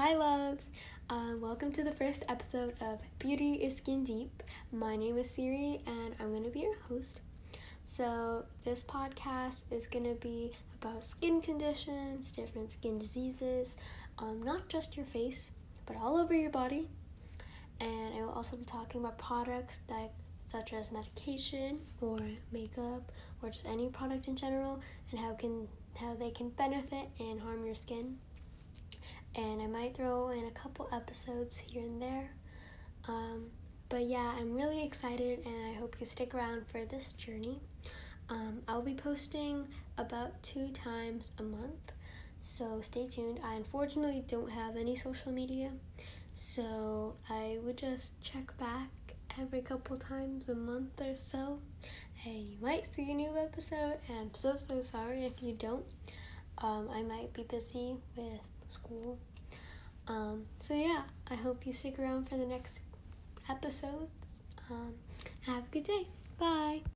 Hi, loves. Uh, welcome to the first episode of Beauty is Skin Deep. My name is Siri, and I'm going to be your host. So, this podcast is going to be about skin conditions, different skin diseases, um, not just your face, but all over your body. And I will also be talking about products that such as medication or makeup or just any product in general and how can how they can benefit and harm your skin and I might throw in a couple episodes here and there. Um, but yeah, I'm really excited and I hope you stick around for this journey. Um, I'll be posting about two times a month, so stay tuned. I unfortunately don't have any social media, so I would just check back every couple times a month or so, and you might see a new episode. And I'm so so sorry if you don't. Um, I might be busy with school. Um, so yeah, I hope you stick around for the next episodes. Um, have a good day. Bye.